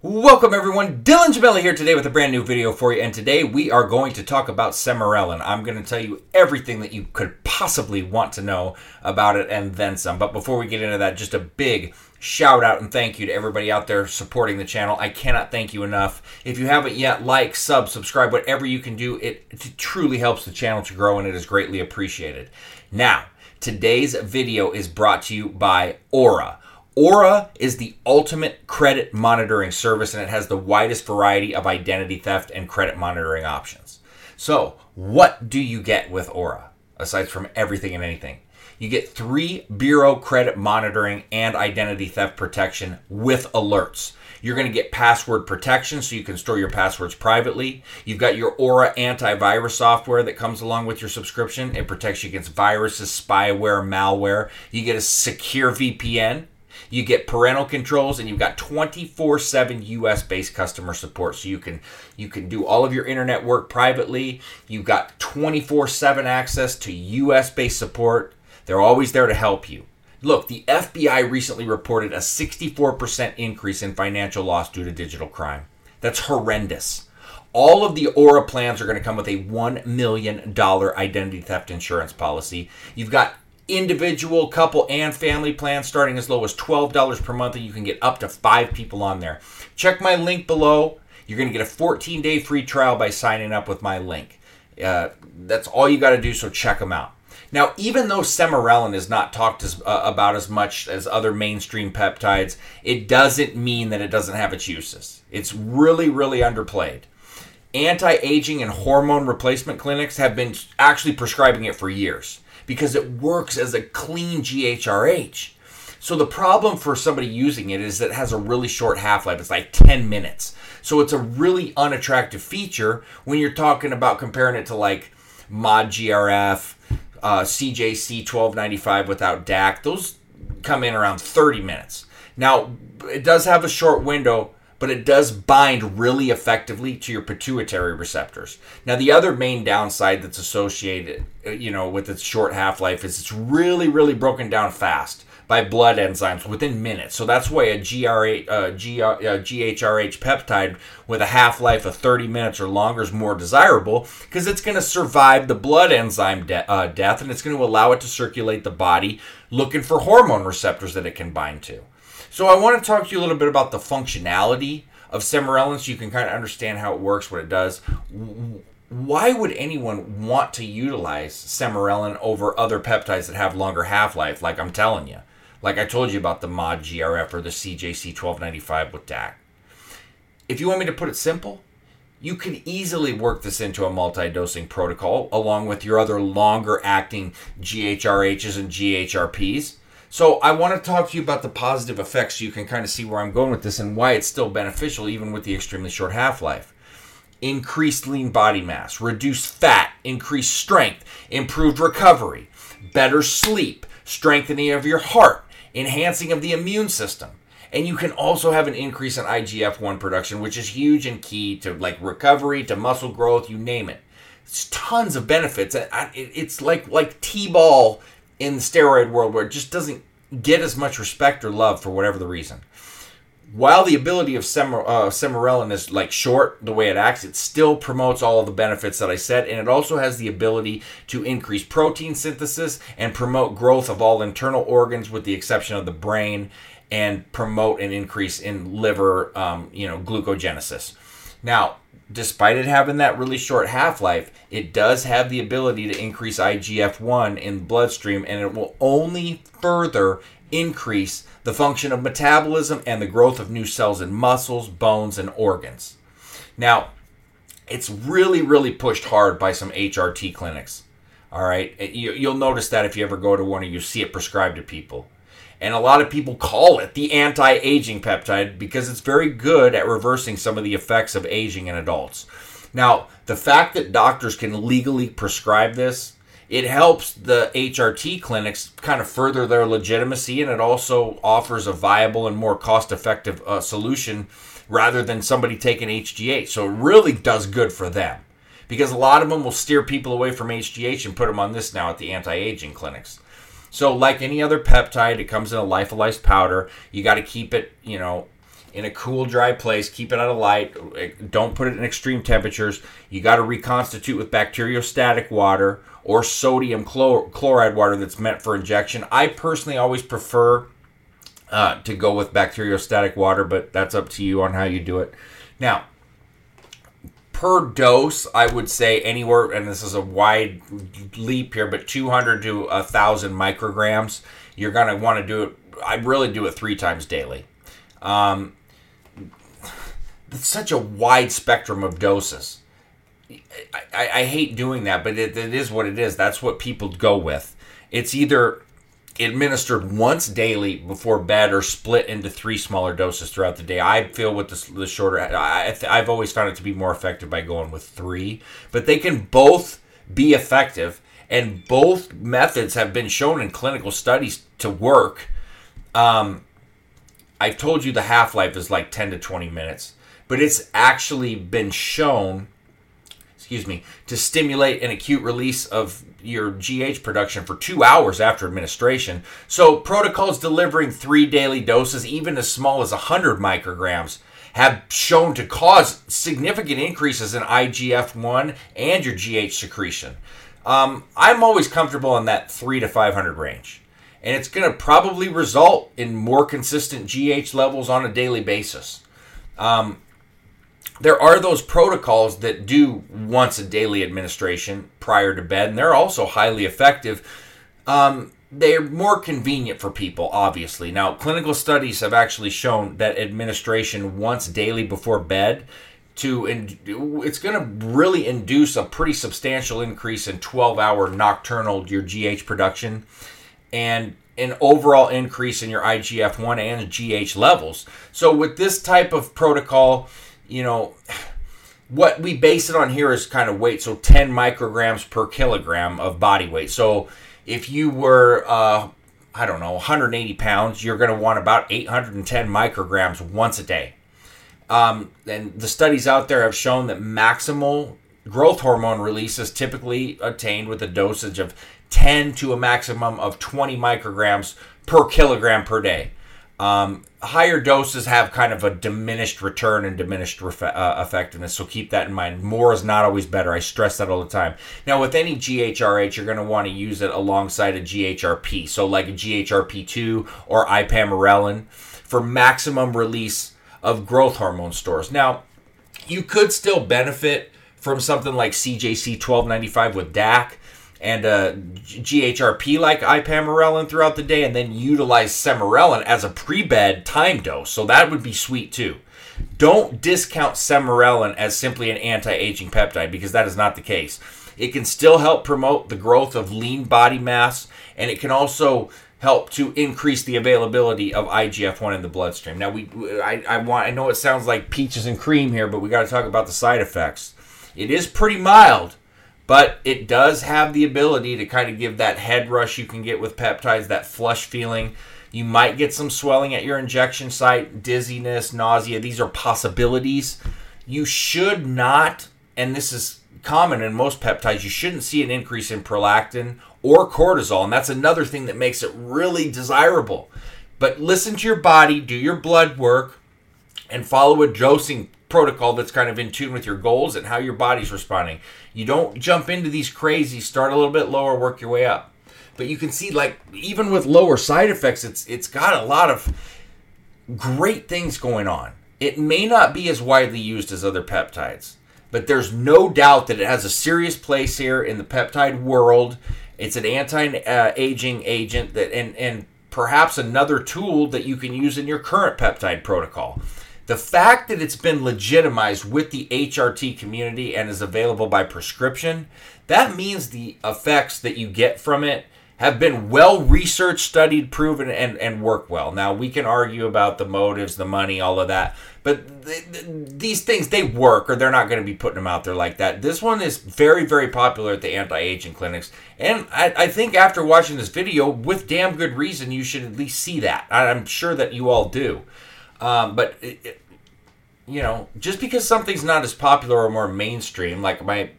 Welcome everyone, Dylan Gemelli here today with a brand new video for you and today we are going to talk about Sermorelin. I'm going to tell you everything that you could possibly want to know about it and then some. But before we get into that, just a big shout out and thank you to everybody out there supporting the channel. I cannot thank you enough. If you haven't yet, like, sub, subscribe, whatever you can do, it truly helps the channel to grow and it is greatly appreciated. Now, today's video is brought to you by Aura. Aura is the ultimate credit monitoring service and it has the widest variety of identity theft and credit monitoring options. So, what do you get with Aura aside from everything and anything? You get three bureau credit monitoring and identity theft protection with alerts. You're going to get password protection so you can store your passwords privately. You've got your Aura antivirus software that comes along with your subscription. It protects you against viruses, spyware, malware. You get a secure VPN you get parental controls and you've got 24/7 US based customer support so you can you can do all of your internet work privately. You've got 24/7 access to US based support. They're always there to help you. Look, the FBI recently reported a 64% increase in financial loss due to digital crime. That's horrendous. All of the Aura plans are going to come with a $1 million identity theft insurance policy. You've got individual, couple, and family plans starting as low as $12 per month, and you can get up to five people on there. Check my link below. You're going to get a 14 day free trial by signing up with my link. Uh, that's all you got to do, so check them out. Now, even though Sermorelin is not talked as, uh, about as much as other mainstream peptides, it doesn't mean that it doesn't have its uses. It's really, really underplayed. Anti aging and hormone replacement clinics have been actually prescribing it for years because it works as a clean GHRH. So the problem for somebody using it is that it has a really short half life. It's like 10 minutes. So it's a really unattractive feature when you're talking about comparing it to like Mod GRF, uh, CJC 1295 without DAC. Those come in around 30 minutes. Now, it does have a short window but it does bind really effectively to your pituitary receptors. Now, the other main downside that's associated, uh, you know, with its short half life is it's really, really broken down fast by blood enzymes within minutes. So that's why a GRH, uh, GR, uh, GHRH peptide with a half life of 30 minutes or longer is more desirable because it's going to survive the blood enzyme de- uh, death and it's going to allow it to circulate the body looking for hormone receptors that it can bind to. So I want to talk to you a little bit about the functionality of Sermorelin so you can kind of understand how it works, what it does. Why would anyone want to utilize Sermorelin over other peptides that have longer half-life, like I'm telling you? Like I told you about the MOD GRF or the CJC 1295 with DAC. If you want me to put it simple, you can easily work this into a multi-dosing protocol along with your other longer acting GHRHs and GHRPs so I want to talk to you about the positive effects so you can kind of see where I'm going with this and why it's still beneficial even with the extremely short half-life. Increased lean body mass, reduced fat, increased strength, improved recovery, better sleep, strengthening of your heart, enhancing of the immune system. And you can also have an increase in IGF-1 production, which is huge and key to like recovery, to muscle growth, you name it. It's tons of benefits. It's like like T-bol in the steroid world where it just doesn't get as much respect or love for whatever the reason. While the ability of Semor- uh, is like short the way it acts, it still promotes all of the benefits that I said, and it also has the ability to increase protein synthesis and promote growth of all internal organs, with the exception of the brain, and promote an increase in liver, um, you know, glucogenesis. Now, despite it having that really short half life, it does have the ability to increase IGF 1 in the bloodstream, and it will only further increase the function of metabolism and the growth of new cells in muscles, bones, and organs. Now, it's really, really pushed hard by some HRT clinics. All right. You'll notice that if you ever go to one or you see it prescribed to people. And a lot of people call it the anti aging peptide because it's very good at reversing some of the effects of aging in adults. Now, the fact that doctors can legally prescribe this, it helps the HRT clinics kind of further their legitimacy and it also offers a viable and more cost effective uh, solution rather than somebody taking HGH. So it really does good for them because a lot of them will steer people away from HGH and put them on this now at the anti aging clinics. So, like any other peptide, it comes in a lyophilized powder. You got to keep it, you know, in a cool, dry place. Keep it out of light. Don't put it in extreme temperatures. You got to reconstitute with bacteriostatic water or sodium chlor- chloride water that's meant for injection. I personally always prefer uh, to go with bacteriostatic water, but that's up to you on how you do it. Now, per dose, I would say anywhere, and this is a wide leap here, but 200 to 1,000 micrograms. You're going to want to do it, I really do it three times daily. Um, it's such a wide spectrum of doses. I, I, I hate doing that, but it, it is what it is. That's what people go with. It's either administered once daily before bed or split into three smaller doses throughout the day. I feel with the, the shorter, I, I've always found it to be more effective by going with three, but they can both be effective, and both methods have been shown in clinical studies to work. Um, I told you the half life is like 10 to 20 minutes, but it's actually been shown excuse me, to stimulate an acute release of your GH production for two hours after administration. So, protocols delivering three daily doses, even as small as 100 micrograms, have shown to cause significant increases in IGF 1 and your GH secretion. Um, I'm always comfortable in that 3 to 500 range. And it's going to probably result in more consistent GH levels on a daily basis. Um, there are those protocols that do once a daily administration prior to bed, and they're also highly effective. Um, they're more convenient for people, obviously. Now, clinical studies have actually shown that administration once daily before bed to it's going to really induce a pretty substantial increase in 12-hour nocturnal your GH production and an overall increase in your IGF-1 and GH levels. So with this type of protocol, you know, what we base it on here is kind of weight. So 10 micrograms per kilogram of body weight. So if you were, uh, I don't know, 180 pounds, you're going to want about 810 micrograms once a day. Um, and the studies out there have shown that maximal growth hormone release is typically attained with a dosage of 10 to a maximum of 20 micrograms per kilogram per day. Um, higher doses have kind of a diminished return and diminished uh, effectiveness, so keep that in mind. More is not always better. I stress that all the time. Now, with any GHRH, you're going to want to use it alongside a GHRP, so like a GHRP2 or ipamorelin for maximum release of growth hormone stores. Now, you could still benefit from something like CJC 1295 with DAC and uh, GHRP like ipamorelin throughout the day, and then utilize sermorelin as a pre-bed time dose. So that would be sweet too. Don't discount sermorelin as simply an anti-aging peptide because that is not the case. It can still help promote the growth of lean body mass, and it can also help to increase the availability of IGF-1 in the bloodstream. Now, we, I, I want, I know it sounds like peaches and cream here, but we got to talk about the side effects. It is pretty mild, but it does have the ability to kind of give that head rush you can get with peptides, that flush feeling. You might get some swelling at your injection site, dizziness, nausea. These are possibilities. You should not, and this is common in most peptides, you shouldn't see an increase in prolactin or cortisol. And that's another thing that makes it really desirable. But listen to your body, do your blood work, and follow a dosing protocol that's kind of in tune with your goals and how your body's responding. You don't jump into these crazy, start a little bit lower, work your way up. But you can see like even with lower side effects, it's it's got a lot of great things going on. It may not be as widely used as other peptides, but there's no doubt that it has a serious place here in the peptide world. It's an anti-aging agent that and and perhaps another tool that you can use in your current peptide protocol. The fact that it's been legitimized with the HRT community and is available by prescription, that means the effects that you get from it have been well researched, studied, proven, and, and work well. Now, we can argue about the motives, the money, all of that, but th- th- these things, they work or they're not going to be putting them out there like that. This one is very, very popular at the anti aging clinics. And I, I think after watching this video, with damn good reason, you should at least see that. I'm sure that you all do. Um, but it, it, you know, just because something's not as popular or more mainstream, like my,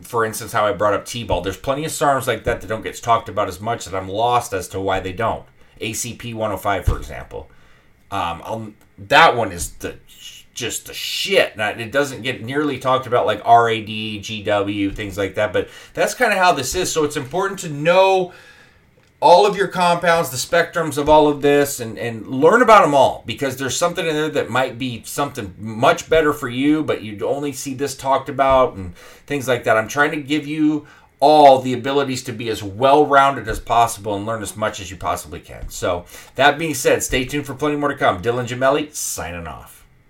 for instance, how I brought up T-bol, there's plenty of SARMs like that that don't get talked about as much that I'm lost as to why they don't. ACP 105, for example. Um, I'll, that one is the just the shit. Now, it doesn't get nearly talked about like RAD, GW, things like that, but that's kind of how this is. So it's important to know all of your compounds, the spectrums of all of this, and, and learn about them all because there's something in there that might be something much better for you, but you only see this talked about and things like that. I'm trying to give you all the abilities to be as well rounded as possible and learn as much as you possibly can. So, that being said, stay tuned for plenty more to come. Dylan Gemelli signing off.